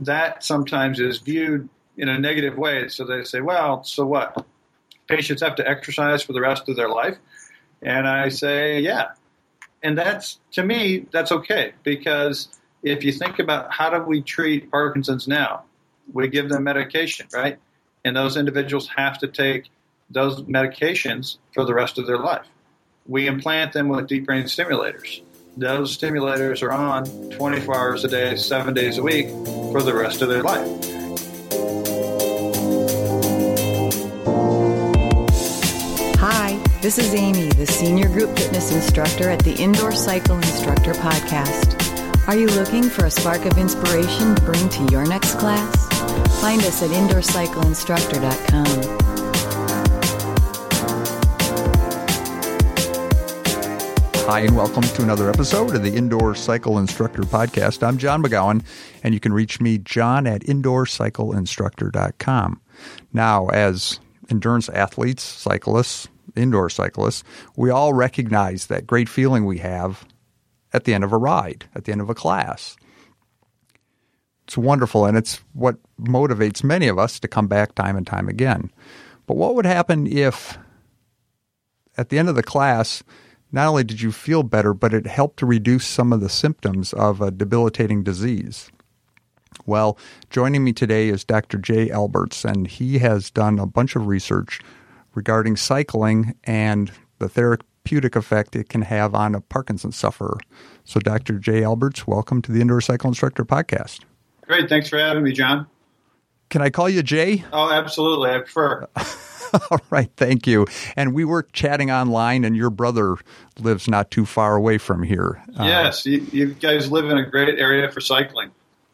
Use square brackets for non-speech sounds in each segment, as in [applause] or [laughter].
that sometimes is viewed in a negative way. So they say, well, so what? Patients have to exercise for the rest of their life. And I say, yeah. And that's, to me, that's okay because if you think about how do we treat Parkinson's now, we give them medication, right? And those individuals have to take those medications for the rest of their life. We implant them with deep brain stimulators. Those stimulators are on 24 hours a day, seven days a week for the rest of their life. Hi, this is Amy, the Senior Group Fitness Instructor at the Indoor Cycle Instructor Podcast. Are you looking for a spark of inspiration to bring to your next class? Find us at indoorcycleinstructor.com. Hi, and welcome to another episode of the Indoor Cycle Instructor Podcast. I'm John McGowan, and you can reach me, John, at indoorcycleinstructor.com. Now, as endurance athletes, cyclists, indoor cyclists, we all recognize that great feeling we have at the end of a ride, at the end of a class. It's wonderful, and it's what motivates many of us to come back time and time again. But what would happen if, at the end of the class, not only did you feel better, but it helped to reduce some of the symptoms of a debilitating disease. Well, joining me today is Dr. Jay Alberts, and he has done a bunch of research regarding cycling and the therapeutic effect it can have on a Parkinson's sufferer. So, Dr. Jay Alberts, welcome to the Indoor Cycle Instructor Podcast. Great. Thanks for having me, John. Can I call you Jay? Oh, absolutely. I prefer. [laughs] [laughs] All right, thank you. And we were chatting online, and your brother lives not too far away from here. Uh, yes, uh, you, you, guys live in a great area for cycling,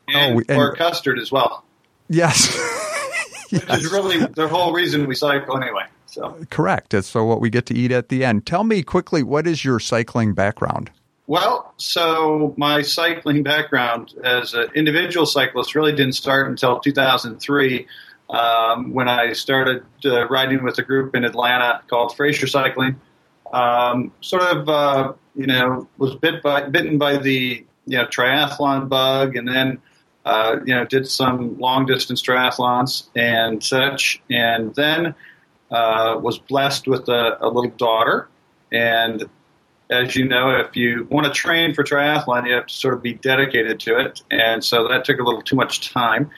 and, oh, and for custard as well. Yes, [laughs] which is really the whole reason we cycle anyway. So correct. That's so what we get to eat at the end. Tell me quickly, what is your cycling background? Well, so my cycling background as an individual cyclist really didn't start until 2003 um, when I started uh, riding with a group in Atlanta called Frazier Cycling. Um, sort of, uh, you know, was bit by, bitten by the you know triathlon bug, and then uh, you know did some long distance triathlons and such, and then uh, was blessed with a, a little daughter. And as you know, if you want to train for triathlon, you have to sort of be dedicated to it, and so that took a little too much time.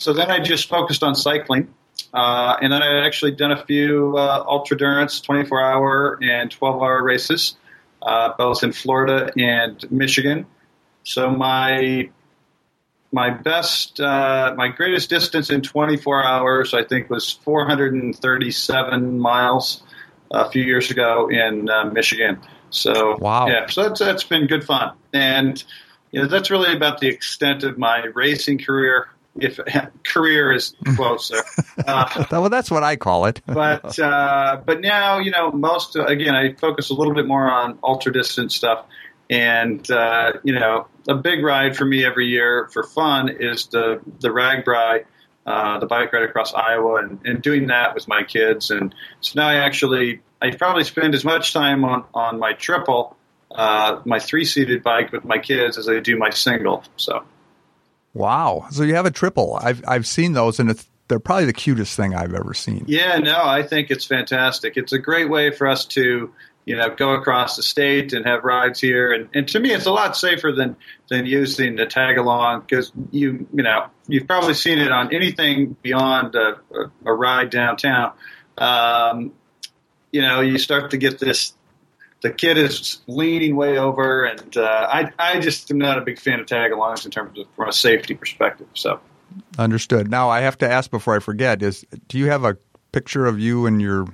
So then I just focused on cycling. Uh, and then I actually done a few uh, ultra endurance 24 hour and 12 hour races, uh, both in Florida and Michigan. So my my best, uh, my greatest distance in 24 hours, I think, was 437 miles a few years ago in uh, Michigan. So wow, yeah, so that's that's been good fun, and you know, that's really about the extent of my racing career if career is [laughs] closer. Uh, [laughs] well, that's what I call it. [laughs] but uh, but now you know most again I focus a little bit more on ultra distance stuff, and uh, you know a big ride for me every year for fun is the the RAGBRAI. Uh, the bike ride across Iowa and, and doing that with my kids and so now I actually I probably spend as much time on, on my triple uh, my three seated bike with my kids as I do my single so Wow. So you have a triple. I've I've seen those and it's they're probably the cutest thing I've ever seen. Yeah, no, I think it's fantastic. It's a great way for us to, you know, go across the state and have rides here. And, and to me, it's a lot safer than than using the tag along because you you know you've probably seen it on anything beyond a, a, ride downtown. Um, you know, you start to get this the kid is leaning way over, and uh, I I just am not a big fan of tag alongs in terms of from a safety perspective. So understood. Now I have to ask before I forget: is do you have a picture of you and your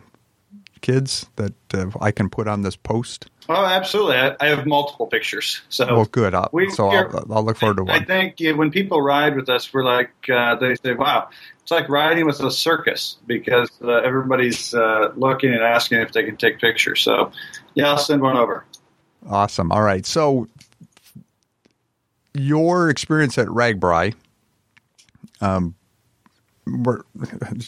kids that uh, I can put on this post? Oh, absolutely. I, I have multiple pictures. So well, good. I'll, we, so I'll, I'll, look forward to one. I think yeah, when people ride with us, we're like uh, they say, "Wow, it's like riding with a circus because uh, everybody's uh, looking and asking if they can take pictures." So yeah, I'll send one over. Awesome. All right. So your experience at RAGBRAI, um,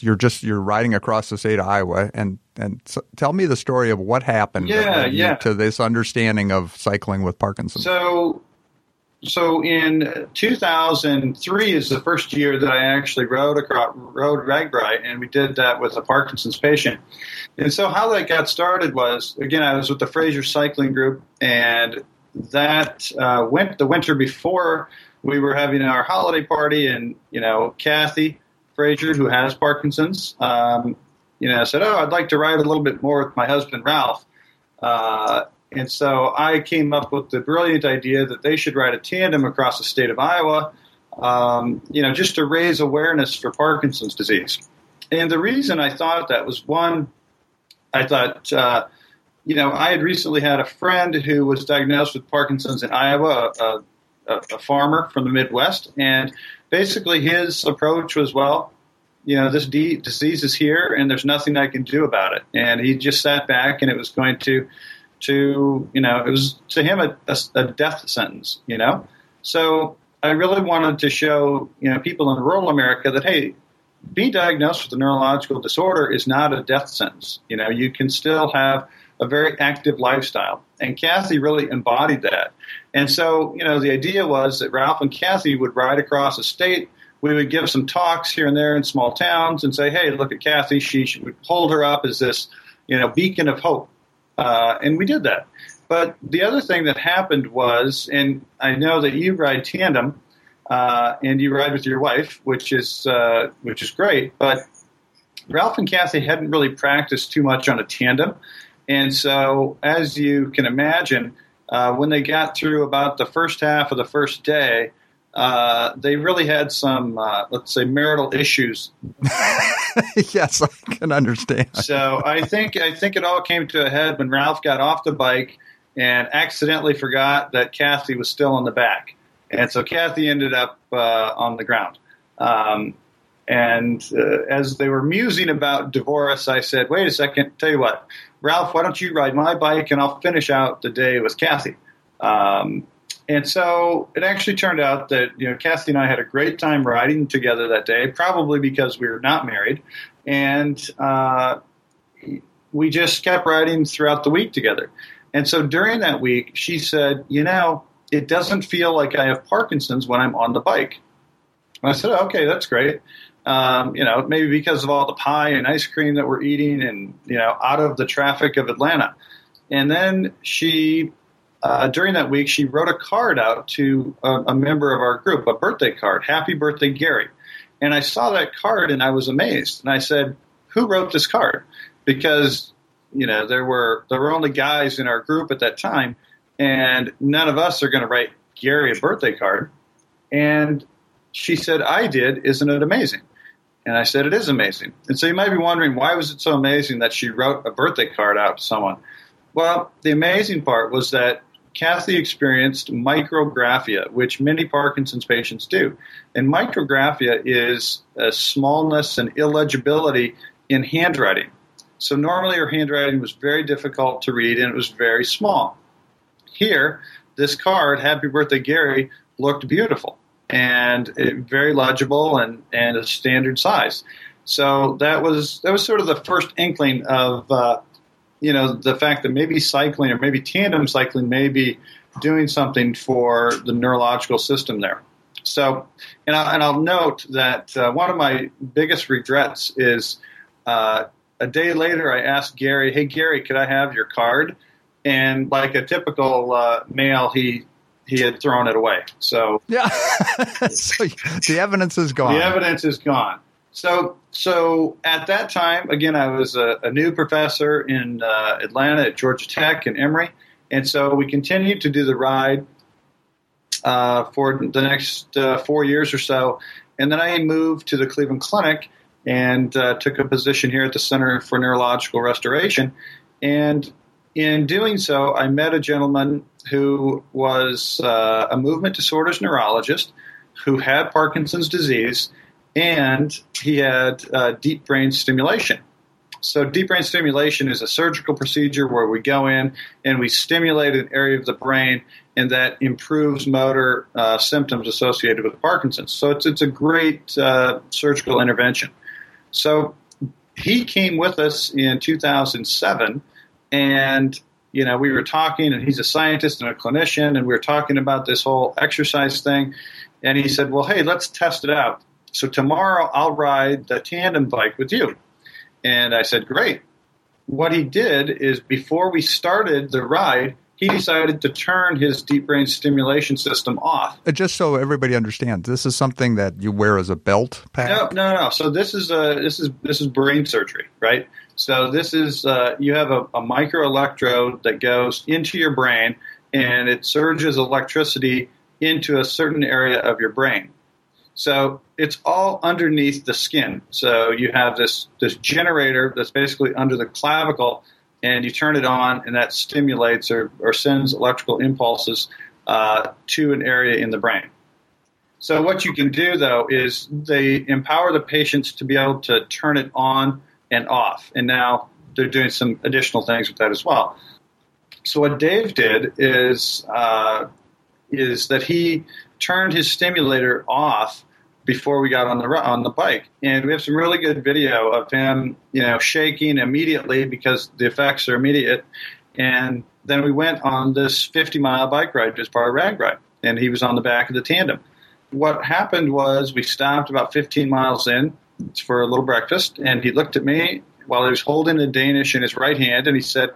you're just you're riding across the state of Iowa, and and so tell me the story of what happened yeah, yeah. to this understanding of cycling with Parkinson's. So so in 2003 is the first year that I actually rode across rode RAGBRAI, and we did that with a Parkinson's patient. And so how that got started was again I was with the Frazier Cycling Group, and that uh, went the winter before we were having our holiday party, and you know Cathy Frazier, who has Parkinson's, um, you know said, "Oh, I'd like to ride a little bit more with my husband Ralph." Uh, and so I came up with the brilliant idea that they should ride a tandem across the state of Iowa, um, you know, just to raise awareness for Parkinson's disease. And the reason I thought that was one, I thought, uh, you know, I had recently had a friend who was diagnosed with Parkinson's in Iowa, a, a, a farmer from the Midwest, and basically his approach was, well, you know, this de- disease is here and there's nothing I can do about it. And he just sat back and it was going to to you know it was to him a, a, a, death sentence you know so i really wanted to show you know people in rural america that hey being diagnosed with a neurological disorder is not a death sentence. You know you can still have a very active lifestyle. And cathy really embodied that. And so you know the idea was that ralph and cathy would ride across the state. We would give some talks here and there in small towns and say hey look at cathy. She, she would hold her up as this you know beacon of hope. Uh, and we did that. But the other thing that happened was, and I know that you ride tandem, uh, and you ride with your wife, which is uh, which is great. But Ralph and Cathy hadn't really practiced too much on a tandem, and so as you can imagine, uh, when they got through about the first half of the first day, uh, they really had some, uh, let's say, marital issues. [laughs] yes, I can understand. So I think I think it all came to a head when Ralph got off the bike and accidentally forgot that Cathy was still in the back, and so Cathy ended up uh, on the ground. Um, and uh, as they were musing about divorce, I said, "Wait a second. Tell you what, Ralph, why don't you ride my bike and I'll finish out the day with Cathy." Um, and so it actually turned out that you know Cathy and I had a great time riding together that day, probably because we were not married, and uh, we just kept riding throughout the week together. And so during that week, she said, "You know, it doesn't feel like I have Parkinson's when I'm on the bike." And I said, "Okay, that's great." Um, you know, maybe because of all the pie and ice cream that we're eating, and you know, out of the traffic of Atlanta. And then she uh, during that week, she wrote a card out to a, a, member of our group, a birthday card, Happy Birthday, Gary. And I saw that card and I was amazed. And I said, Who wrote this card? Because, you know, there were there were only guys in our group at that time, and none of us are going to write Gary a birthday card. And she said, I did. Isn't it amazing? And I said, It is amazing. And so you might be wondering, why was it so amazing that she wrote a birthday card out to someone? Well, the amazing part was that Cathy experienced micrographia, which many Parkinson's patients do. And micrographia is a smallness and illegibility in handwriting. So normally her handwriting was very difficult to read and it was very small. Here, this card, Happy Birthday Gary, looked beautiful and very legible and, and a standard size. So that was that was sort of the first inkling of uh, you know the fact that maybe cycling or maybe tandem cycling may be doing something for the neurological system there. So, and, I, and I'll note that uh, one of my biggest regrets is uh, a day later I asked Gary, "Hey Gary, could I have your card?" And like a typical uh, male, he he had thrown it away. So yeah, [laughs] so the evidence is gone. The evidence is gone. So, so at that time, again, I was a, a new professor in uh, Atlanta at Georgia Tech and Emory, and so we continued to do the ride uh, for the next uh, four years or so, and then I moved to the Cleveland Clinic and uh, took a position here at the Center for Neurological Restoration, and in doing so, I met a gentleman who was uh, a movement disorders neurologist who had Parkinson's disease and he had uh, deep brain stimulation. So, deep brain stimulation is a surgical procedure where we go in and we stimulate an area of the brain, and that improves motor uh, symptoms associated with Parkinson's. So, it's, it's a great uh, surgical intervention. So, he came with us in 2007, and you know, we were talking, and he's a scientist and a clinician, and we were talking about this whole exercise thing. And he said, Well, hey, let's test it out. So tomorrow I'll ride the tandem bike with you. And I said, Great. What he did is before we started the ride, he decided to turn his deep brain stimulation system off. Uh, just so everybody understands, this is something that you wear as a belt pack. No, no, no. So this is a this is this is brain surgery, right? So this is uh, you have a, a micro electrode that goes into your brain and it surges electricity into a certain area of your brain. So it's all underneath the skin. So you have this this generator that's basically under the clavicle, and you turn it on, and that stimulates or, or sends electrical impulses uh, to an area in the brain. So what you can do though is they empower the patients to be able to turn it on and off, and now they're doing some additional things with that as well. So what Dave did is uh, is that he turned his stimulator off before we got on the on the bike, and we have some really good video of him, you know, shaking immediately because the effects are immediate. And then we went on this 50 mile bike ride, just part of RAGBRAI, and he was on the back of the tandem. What happened was we stopped about 15 miles in for a little breakfast, and he looked at me while he was holding a Danish in his right hand, and he said,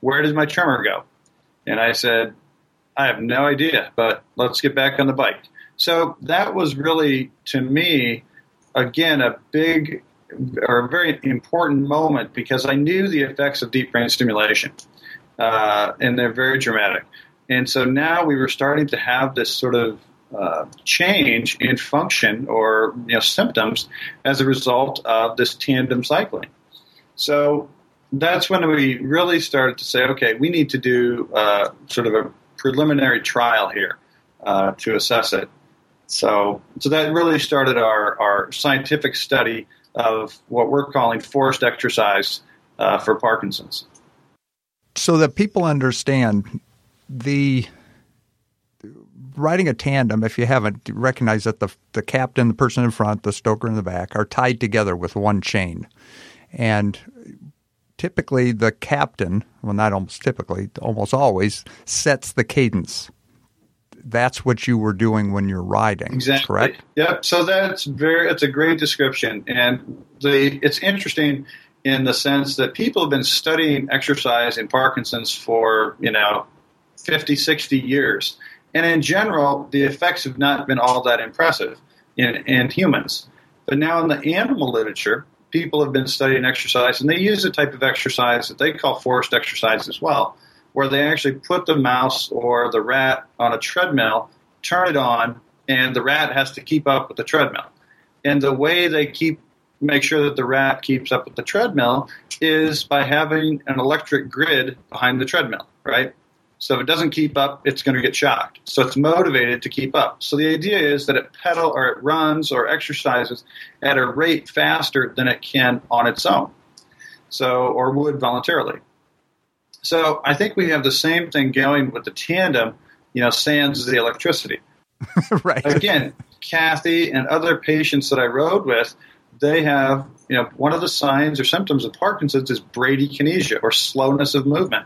"Where does my tremor go?" And I said, "I have no idea, but let's get back on the bike." So that was really, to me, again, a big or a very important moment because I knew the effects of deep brain stimulation, uh, and they're very dramatic. And so now we were starting to have this sort of uh, change in function or you know symptoms as a result of this tandem cycling. So that's when we really started to say, okay, we need to do uh, sort of a preliminary trial here uh, to assess it. So, so that really started our, our scientific study of what we're calling forced exercise uh, for Parkinson's. So that people understand the riding a tandem, if you haven't, recognize that the the captain, the person in front, the stoker in the back are tied together with one chain, and typically the captain, well, not almost typically, almost always sets the cadence that's what you were doing when you're riding. Exactly. Correct. Yep. So that's very. It's a great description, and the it's interesting in the sense that people have been studying exercise in Parkinson's for you know 50, 60 years, and in general, the effects have not been all that impressive in, in humans. But now in the animal literature, people have been studying exercise, and they use a type of exercise that they call forced exercise as well where they actually put the mouse or the rat on a treadmill, turn it on, and the rat has to keep up with the treadmill. And the way they keep make sure that the rat keeps up with the treadmill is by having an electric grid behind the treadmill, right? So if it doesn't keep up, it's going to get shocked. So it's motivated to keep up. So the idea is that it pedal or it runs or exercises at a rate faster than it can on its own. So or would voluntarily. So I think we have the same thing going with the tandem, you know, sans the electricity. [laughs] right. Again, Cathy and other patients that I rode with, they have, you know, one of the signs or symptoms of Parkinson's is bradykinesia or slowness of movement.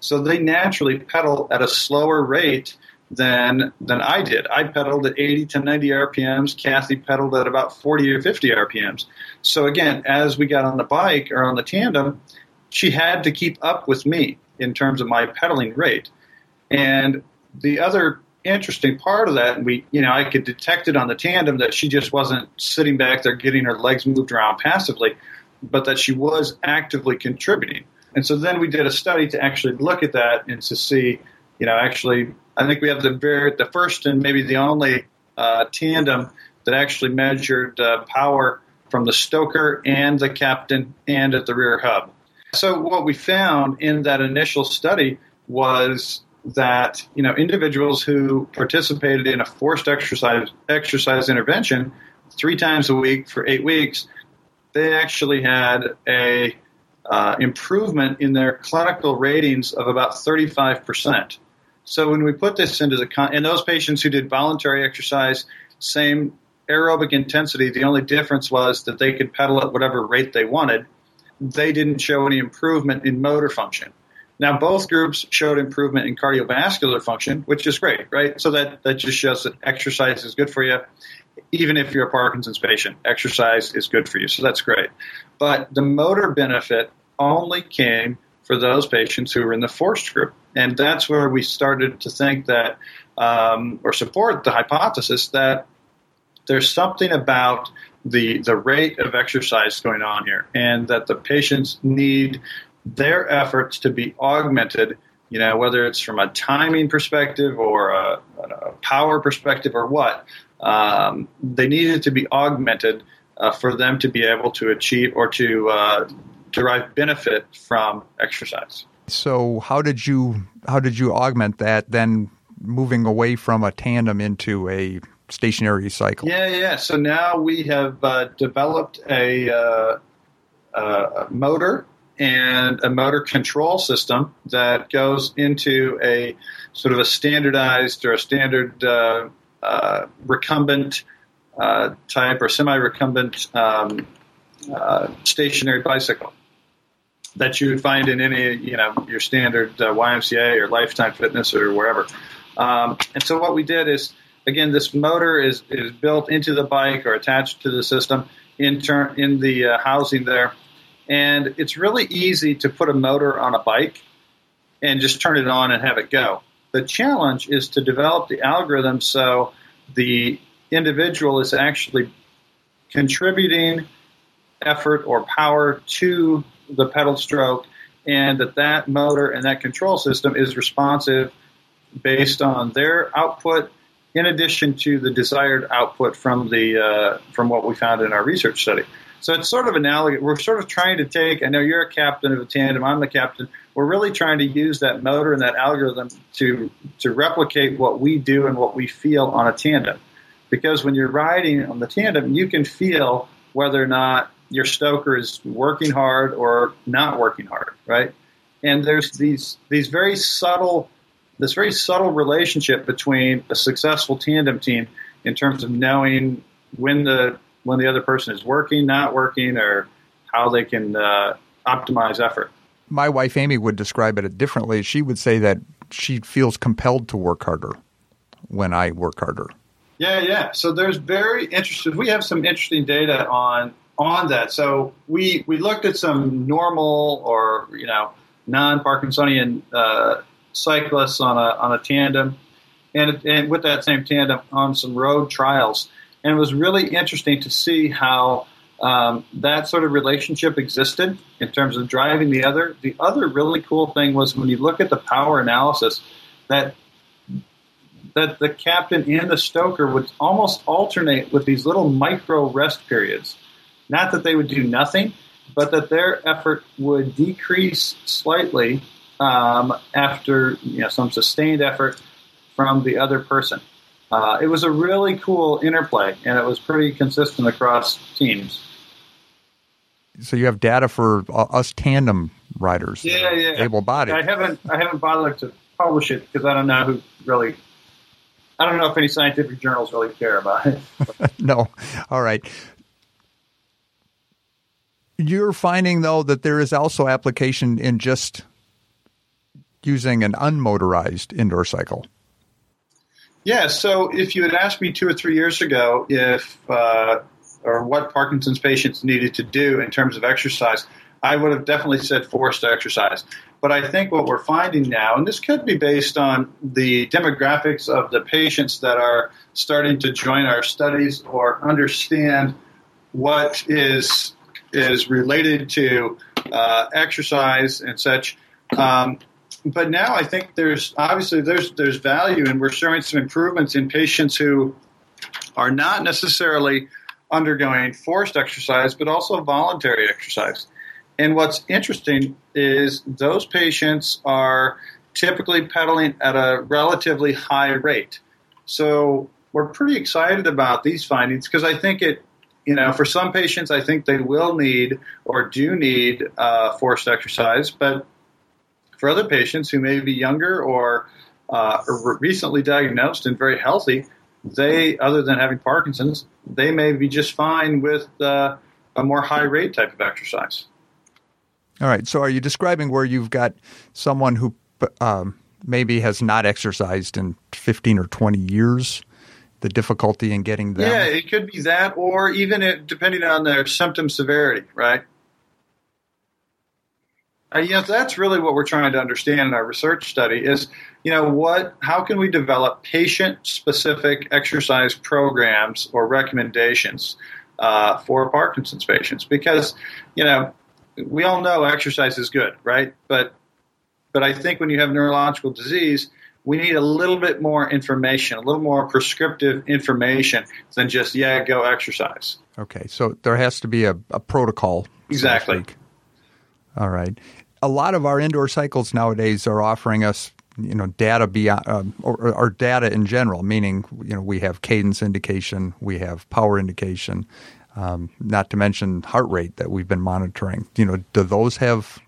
So they naturally pedal at a slower rate than than I did. I pedaled at 80 to 90 RPMs. Cathy pedaled at about 40 or 50 RPMs. So again, as we got on the bike or on the tandem, she had to keep up with me in terms of my pedaling rate. And the other interesting part of that, we, you know, I could detect it on the tandem that she just wasn't sitting back there getting her legs moved around passively, but that she was actively contributing. And so then we did a study to actually look at that and to see, you know, actually, I think we have the very, the first and maybe the only uh, tandem that actually measured uh, power from the stoker and the captain and at the rear hub. So what we found in that initial study was that you know individuals who participated in a forced exercise exercise intervention three times a week for eight weeks, they actually had a uh, improvement in their clinical ratings of about 35 percent. So when we put this into the con- and those patients who did voluntary exercise, same aerobic intensity. The only difference was that they could pedal at whatever rate they wanted they didn't show any improvement in motor function. Now, both groups showed improvement in cardiovascular function, which is great, right? So that, that just shows that exercise is good for you. Even if you're a Parkinson's patient, exercise is good for you. So that's great. But the motor benefit only came for those patients who were in the forced group. And that's where we started to think that, um, or support the hypothesis that there's something about the the rate of exercise going on here, and that the patients need their efforts to be augmented. You know, whether it's from a timing perspective or a, a power perspective or what, um, they needed to be augmented uh, for them to be able to achieve or to uh, derive benefit from exercise. So how did you how did you augment that then moving away from a tandem into a stationary cycle? Yeah, yeah. So now we have uh, developed a, uh, a motor and a motor control system that goes into a sort of a standardized or a standard uh, uh recumbent uh, type or semi-recumbent um, uh, stationary bicycle that you would find in any, you know, your standard uh, YMCA or Lifetime Fitness or wherever. Um, and so what we did is, again, this motor is, is built into the bike or attached to the system in, ter- in the uh, housing there. And it's really easy to put a motor on a bike and just turn it on and have it go. The challenge is to develop the algorithm so the individual is actually contributing effort or power to the pedal stroke, and that that motor and that control system is responsive based on their output, in addition to the desired output from the uh, from what we found in our research study. So it's sort of analogous. We're sort of trying to take. I know you're a captain of a tandem. I'm the captain. We're really trying to use that motor and that algorithm to to replicate what we do and what we feel on a tandem. Because when you're riding on the tandem, you can feel whether or not your stoker is working hard or not working hard, right? And there's these these very subtle this very subtle relationship between a successful tandem team in terms of knowing when the when the other person is working, not working, or how they can uh, optimize effort. My wife Amy would describe it differently. She would say that she feels compelled to work harder when I work harder. Yeah, yeah. So there's very interesting. We have some interesting data on on that. So we we looked at some normal or you know non Parkinsonian uh, cyclists on a on a tandem, and and with that same tandem on some road trials, and it was really interesting to see how. Um, that sort of relationship existed in terms of driving the other. The other really cool thing was when you look at the power analysis, that that the captain and the stoker would almost alternate with these little micro rest periods. Not that they would do nothing, but that their effort would decrease slightly um, after you know some sustained effort from the other person. Uh, it was a really cool interplay, and it was pretty consistent across teams. So you have data for uh, us tandem riders, yeah, yeah, able bodied. I haven't, I haven't bothered to publish it because I don't know who really. I don't know if any scientific journals really care about it. [laughs] no. All right. You're finding though that there is also application in just using an unmotorized indoor cycle. Yeah. So if you had asked me two or three years ago if uh, or what Parkinson's patients needed to do in terms of exercise, I would have definitely said forced exercise. But I think what we're finding now, and this could be based on the demographics of the patients that are starting to join our studies or understand what is is related to uh, exercise and such. Um, but now I think there's obviously there's there's value, and we're showing some improvements in patients who are not necessarily undergoing forced exercise, but also voluntary exercise. And what's interesting is those patients are typically pedaling at a relatively high rate. So we're pretty excited about these findings because I think it you know, for some patients, I think they will need or do need uh, forced exercise, but for other patients who may be younger or, uh, or recently diagnosed and very healthy, they, other than having Parkinson's, they may be just fine with uh, a more high rate type of exercise. All right. So, are you describing where you've got someone who um, maybe has not exercised in 15 or 20 years? The difficulty in getting them? Yeah, it could be that, or even it, depending on their symptom severity, right? Uh, know, that's really what we're trying to understand in our research study is, you know, what, how can we develop patient-specific exercise programs or recommendations uh, for Parkinson's patients? Because, you know, we all know exercise is good, right? But, but I think when you have neurological disease, we need a little bit more information, a little more prescriptive information than just yeah, go exercise. Okay, so there has to be a, a protocol. Exactly. So All right. A lot of our indoor cycles nowadays are offering us, you know, data beyond um, or, or, data in general, meaning you know we have cadence indication, we have power indication, um, not to mention heart rate that we've been monitoring. You know, do those have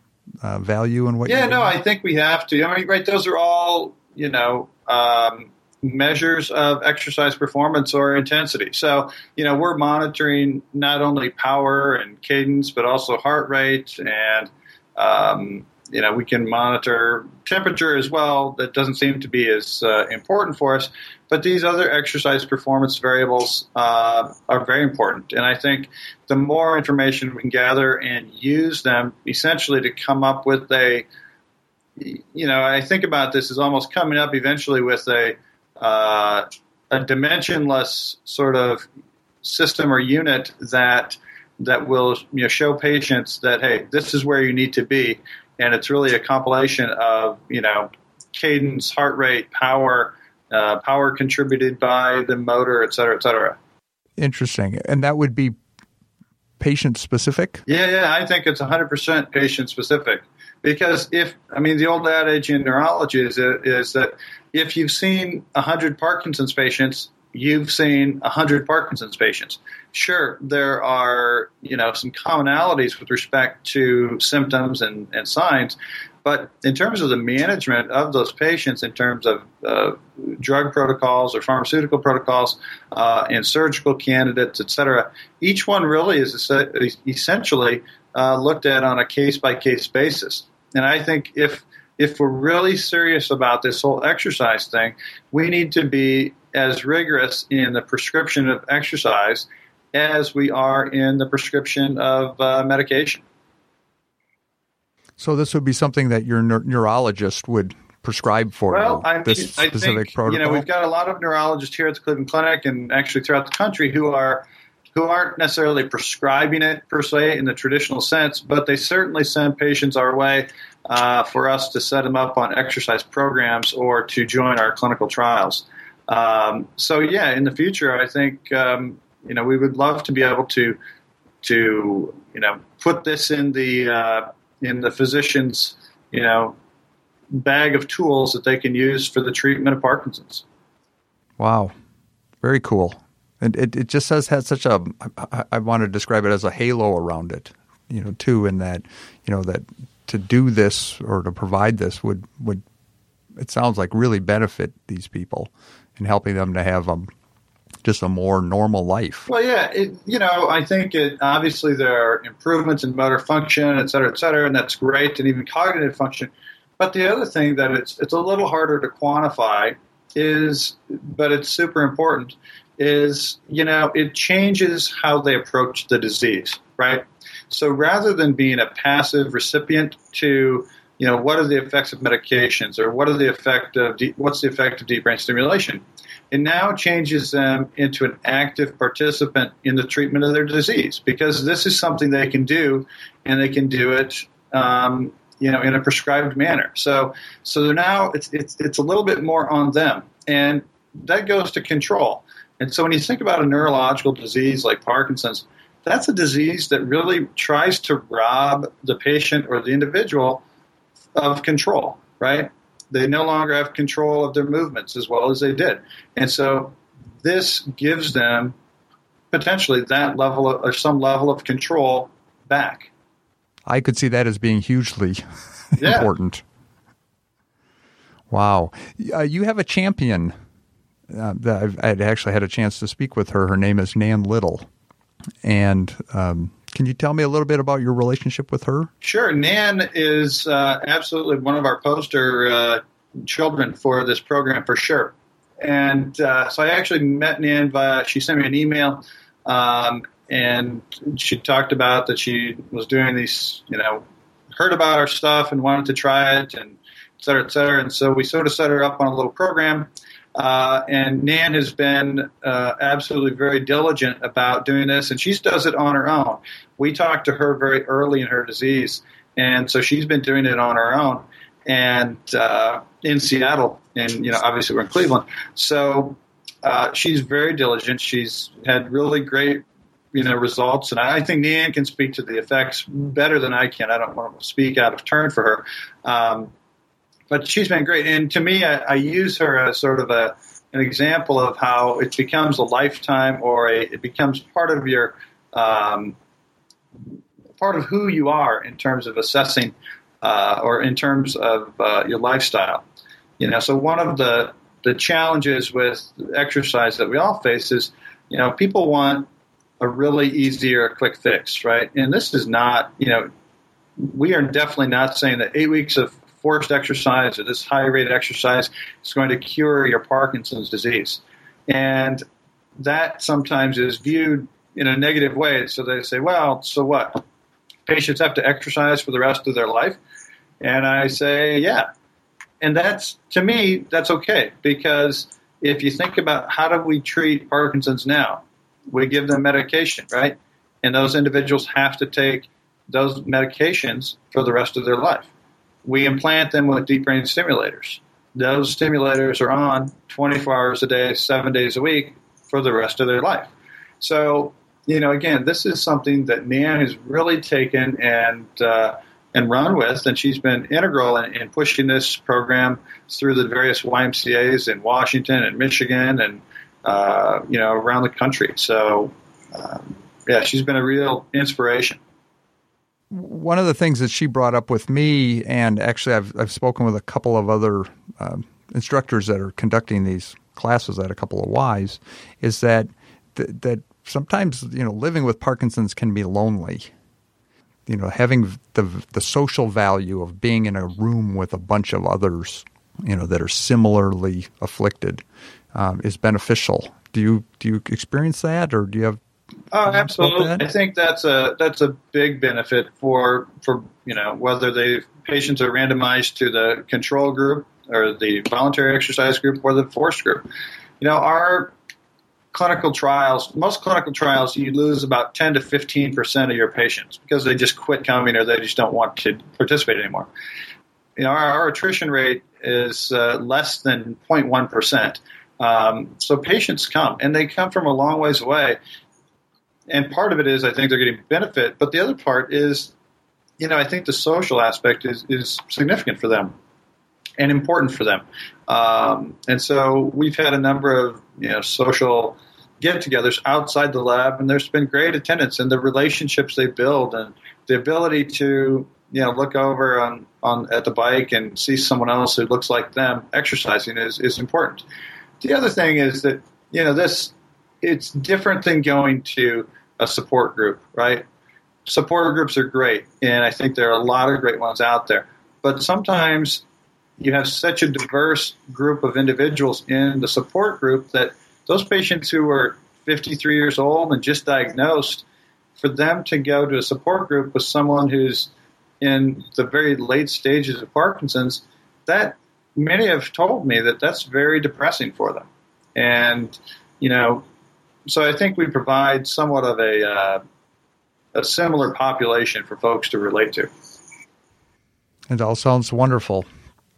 uh, value in what? Yeah, no, I think we have to. I mean, right? Those are all you know um, measures of exercise performance or intensity. So, you know, we're monitoring not only power and cadence, but also heart rate and um, you know, we can monitor temperature as well. That doesn't seem to be as uh, important for us. But these other exercise performance variables uh, are very important. And I think the more information we can gather and use them essentially to come up with a, you know, I think about this as almost coming up eventually with a, uh, a dimensionless sort of system or unit that that will you know show patients that hey this is where you need to be. And it's really a compilation of you know cadence heart rate power uh, power contributed by the motor et cetera et cetera. Interesting. And that would be patient specific yeah yeah i think it's 100% patient specific because if i mean the old adage in neurology is, is that if you've seen 100 parkinson's patients you've seen 100 Parkinson's patients. Sure, there are you know some commonalities with respect to symptoms and, and signs, but in terms of the management of those patients, in terms of uh, drug protocols or pharmaceutical protocols uh, and surgical candidates, et cetera, each one really is essentially uh, looked at on a case by case basis. And I think if if we're really serious about this whole exercise thing, we need to be as rigorous in the prescription of exercise as we are in the prescription of uh, medication. So this would be something that your neurologist would prescribe for well, you, I this specific I think, protocol? You know, we've got a lot of neurologists here at the Cleveland Clinic and actually throughout the country who are who aren't necessarily prescribing it per se in the traditional sense, but they certainly send patients our way uh, for us to set them up on exercise programs or to join our clinical trials. Um, so yeah, in the future, I think um, you know we would love to be able to to you know put this in the uh, in the physician's you know bag of tools that they can use for the treatment of Parkinson's. Wow, very cool. And it, it just has such a I, I want to describe it as a halo around it, you know, too, in that you know that to do this or to provide this would would it sounds like really benefit these people and helping them to have um, just a more normal life. Well, yeah, it, you know, I think it obviously there are improvements in motor function, et cetera, et cetera, and that's great, and even cognitive function. But the other thing that it's it's a little harder to quantify is, but it's super important, is you know it changes how they approach the disease, right? So rather than being a passive recipient to you know, what are the effects of medications or what are the effect of what's the effect of deep brain stimulation? It now changes them into an active participant in the treatment of their disease because this is something they can do and they can do it, um, you know, in a prescribed manner. So, so now it's, it's, it's a little bit more on them and that goes to control. And so when you think about a neurological disease like Parkinson's, that's a disease that really tries to rob the patient or the individual of control, right? They no longer have control of their movements as well as they did. And so this gives them potentially that level of, or some level of control back. I could see that as being hugely [laughs] yeah. important. Wow. Uh, you have a champion uh, that I've, I'd actually had a chance to speak with her. Her name is Nan Little. And um, Can you tell me a little bit about your relationship with her? Sure. Nan is uh, absolutely one of our poster uh, children for this program for sure. And uh, so I actually met Nan via, she sent me an email um, and she talked about that she was doing these, you know, heard about our stuff and wanted to try it and et cetera, et cetera. And so we sort of set her up on a little program. Uh, and Nan has been uh, absolutely very diligent about doing this, and she does it on her own. We talked to her very early in her disease, and so she's been doing it on her own. And uh, in Seattle, and you know, obviously we're in Cleveland, so uh, she's very diligent. She's had really great you know results, and I think Nan can speak to the effects better than I can. I don't want to speak out of turn for her, um, but she's been great. And to me, I, I use her as sort of a an example of how it becomes a lifetime, or a, it becomes part of your um, part of who you are in terms of assessing, uh, or in terms of uh, your lifestyle. You know, so one of the the challenges with exercise that we all face is, you know, people want a really easy or quick fix, right? And this is not, you know, we are definitely not saying that eight weeks of forced exercise or this high rate exercise is going to cure your Parkinson's disease. And that sometimes is viewed in a negative way. So they say, well, so what? Patients have to exercise for the rest of their life? And I say, yeah. And that's, to me, that's okay because if you think about how do we treat Parkinson's now, we give them medication, right? And those individuals have to take those medications for the rest of their life. We implant them with deep brain stimulators. Those stimulators are on 24 hours a day, seven days a week for the rest of their life. So, you know, again, this is something that Nan has really taken and uh, and run with, and she's been integral in, in, pushing this program through the various YMCA's in Washington and Michigan and uh, you know, around the country. So, um, yeah, she's been a real inspiration. One of the things that she brought up with me, and actually I've, I've spoken with a couple of other um, instructors that are conducting these classes at a couple of Ys, is that th- that sometimes you know living with Parkinson's can be lonely. You know, having the the social value of being in a room with a bunch of others, you know, that are similarly afflicted, um, is beneficial. Do you do you experience that, or do you have? Oh, absolutely. I think that's a that's a big benefit for for you know whether the patients are randomized to the control group or the voluntary exercise group or the forced group. You know, our clinical trials, most clinical trials, you lose about 10 to 15 percent of your patients because they just quit coming or they just don't want to participate anymore. You know, our, our attrition rate is uh, less than 0.1 percent. Um, so patients come, and they come from a long ways away. And part of it is I think they're getting benefit, but the other part is, you know, I think the social aspect is, is significant for them and important for them. Um, and so we've had a number of you know social get-togethers outside the lab, and there's been great attendance and the relationships they build and the ability to you know look over on, on at the bike and see someone else who looks like them exercising is, is important. The other thing is that you know this it's different than going to a support group, right? Support groups are great, and I think there are a lot of great ones out there. But sometimes you have such a diverse group of individuals in the support group that those patients who are 53 years old and just diagnosed, for them to go to a support group with someone who's in the very late stages of Parkinson's, that many have told me that that's very depressing for them. And, you know, so I think we provide somewhat of a, uh, a similar population for folks to relate to. It all sounds wonderful.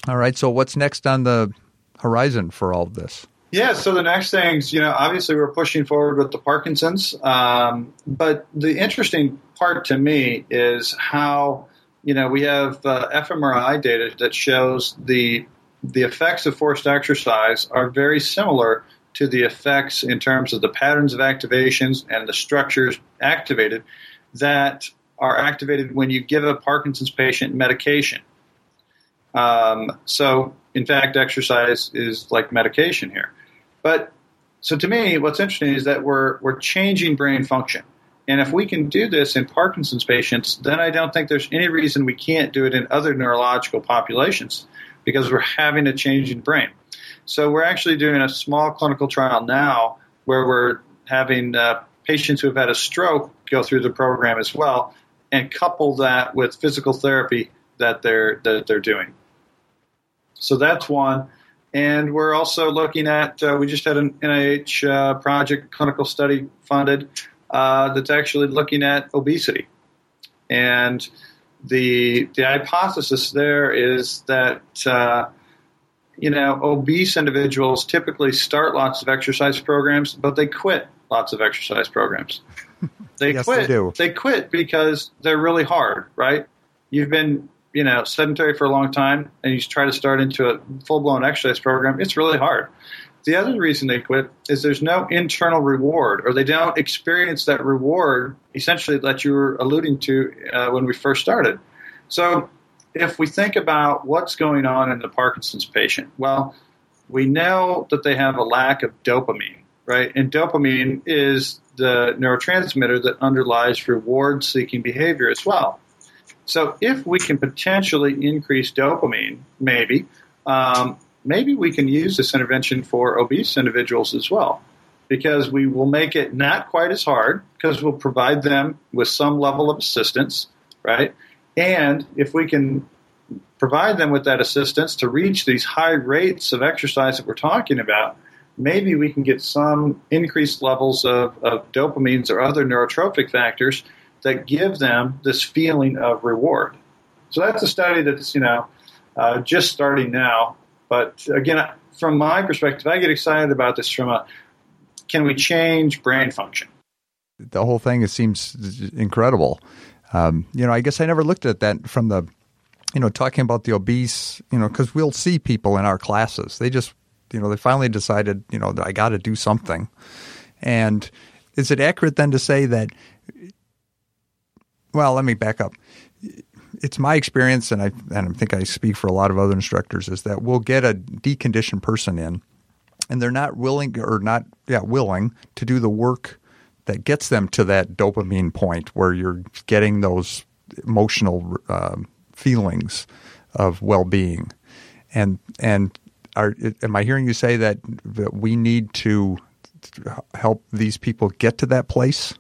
All right. So, what's next on the horizon for all of this? Yeah, so the next things, you know, obviously we're pushing forward with the Parkinson's, um, but the interesting part to me is how, you know, we have uh, fMRI data that shows the the effects of forced exercise are very similar to the effects in terms of the patterns of activations and the structures activated that are activated when you give a Parkinson's patient medication. Um, so, in fact, exercise is like medication here. But so to me, what's interesting is that we're we're changing brain function, And if we can do this in Parkinson's patients, then I don't think there's any reason we can't do it in other neurological populations because we're having a change in brain. So we're actually doing a small clinical trial now where we're having uh, patients who have had a stroke go through the program as well and couple that with physical therapy that they're that they're doing. So that's one. And we're also looking at, uh, we just had an NIH uh, project clinical study funded uh, that's actually looking at obesity. And the, the hypothesis there is that, uh, you know, obese individuals typically start lots of exercise programs, but they quit lots of exercise programs. [laughs] They yes, quit. They, they quit because they're really hard, right? You've been you know sedentary for a long time and you try to start into a full blown exercise program, it's really hard. The other reason they quit is there's no internal reward, or they don't experience that reward, essentially that you were alluding to uh, when we first started. So, if we think about what's going on in the Parkinson's patient, well, we know that they have a lack of dopamine, right? And dopamine is the neurotransmitter that underlies reward seeking behavior as well. So if we can potentially increase dopamine, maybe, um, maybe we can use this intervention for obese individuals as well, because we will make it not quite as hard because we'll provide them with some level of assistance, right? And if we can provide them with that assistance to reach these high rates of exercise that we're talking about, maybe we can get some increased levels of, of dopamines or other neurotrophic factors that give them this feeling of reward. So that's a study that's you know uh, just starting now. But again, from my perspective, I get excited about this from a can we change brain function? The whole thing it seems incredible. Um, you know, I guess I never looked at that from the you know talking about the obese. You know, because we'll see people in our classes. They just you know they finally decided you know that I got to do something. And is it accurate then to say that well, let me back up. It's my experience, and I and I think I speak for a lot of other instructors, is that we'll get a deconditioned person in, and they're not willing or not yeah willing to do the work that gets them to that dopamine point where you're getting those emotional uh, feelings of well-being, and and are am I hearing you say that that we need to help these people get to that place?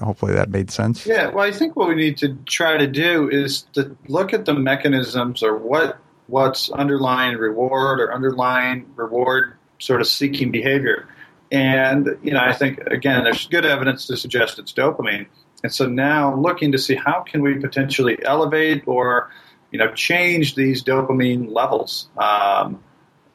hopefully that made sense. Yeah, well, I think what we need to try to do is to look at the mechanisms or what what's underlying reward or underlying reward sort of seeking behavior. And you know, I think again, there's good evidence to suggest it's dopamine. And so now looking to see how can we potentially elevate or you know change these dopamine levels, um,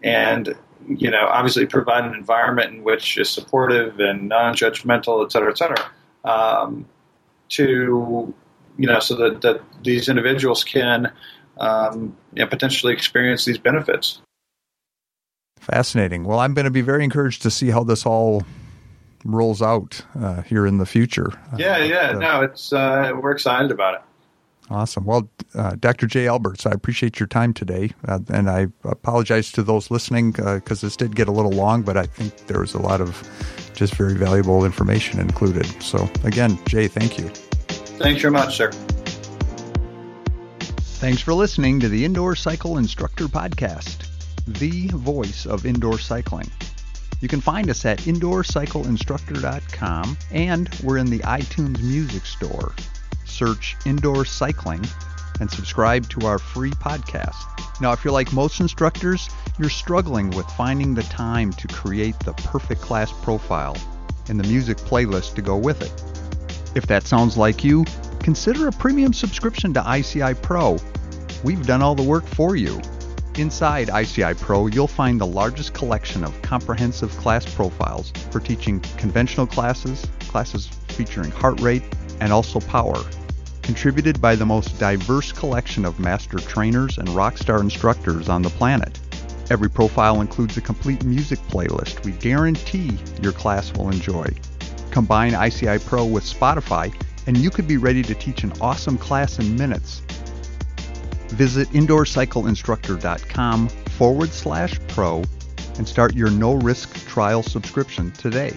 and you know obviously provide an environment in which is supportive and non-judgmental, et cetera, et cetera um, to you know so that, that these individuals can um, you know, potentially experience these benefits. Fascinating. Well, I'm going to be very encouraged to see how this all rolls out uh, here in the future. Yeah, yeah. Uh, no, it's uh, we're excited about it. Awesome. Well, uh, Dr. Jay Alberts, I appreciate your time today, uh, and I apologize to those listening because uh, this did get a little long, but I think there was a lot of just very valuable information included. So, again, Jay, thank you. Thanks very much, sir. Thanks for listening to the Indoor Cycle Instructor Podcast, the voice of indoor cycling. You can find us at indoorcycleinstructor.com and we're in the iTunes Music Store. Search Indoor Cycling and subscribe to our free podcast. Now, if you're like most instructors, you're struggling with finding the time to create the perfect class profile and the music playlist to go with it. If that sounds like you, consider a premium subscription to ICI Pro. We've done all the work for you. Inside ICI Pro, you'll find the largest collection of comprehensive class profiles for teaching conventional classes, classes featuring heart rate, and also power contributed by the most diverse collection of master trainers and rockstar instructors on the planet. Every profile includes a complete music playlist we guarantee your class will enjoy. Combine ICI Pro with Spotify, and you could be ready to teach an awesome class in minutes. Visit indoorcycleinstructor.com forward slash pro and start your no risk trial subscription today.